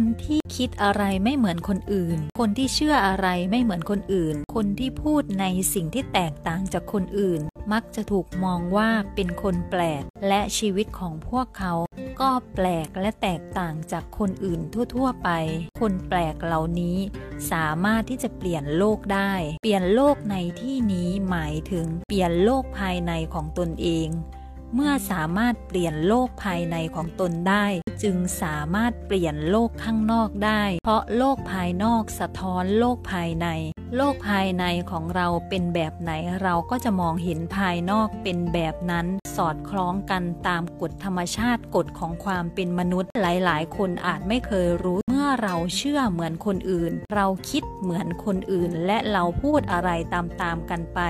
คนที่คิดอะไรไม่เหมือนคนอื่น คนที่เชื่ออะไรไม่เหมือนคนอื่น คนที่พูดในสิ่งที่แตกต่างจากคนอื่น มักจะถูกมองว่าเป็นคนแปลก และชีวิตของพวกเขา ก็แปลกและแตกต่างจากคนอื่นทั่ว ๆ ไป คนแปลกเหล่านี้ สามารถที่จะเปลี่ยนโลกได้ เปลี่ยนโลกในที่นี้หมายถึงเปลี่ยนโลกภายในของตนเอง เมื่อสามารถเปลี่ยนโลกภายในของตนได้ จึงสามารถเปลี่ยนโลกข้างนอกได้ เพราะโลกภายนอกสะท้อนโลกภายใน โลกภายในของเราเป็นแบบไหนเราก็จะมองเห็นภายนอกเป็นแบบนั้น สอดคล้องกันตามกฎธรรมชาติกฎของความเป็นมนุษย์หลาย ๆ คนอาจไม่เคยรู้เมื่อเราเชื่อเหมือนคนอื่น เราคิดเหมือนคนอื่นและเราพูดอะไรตามๆกันไป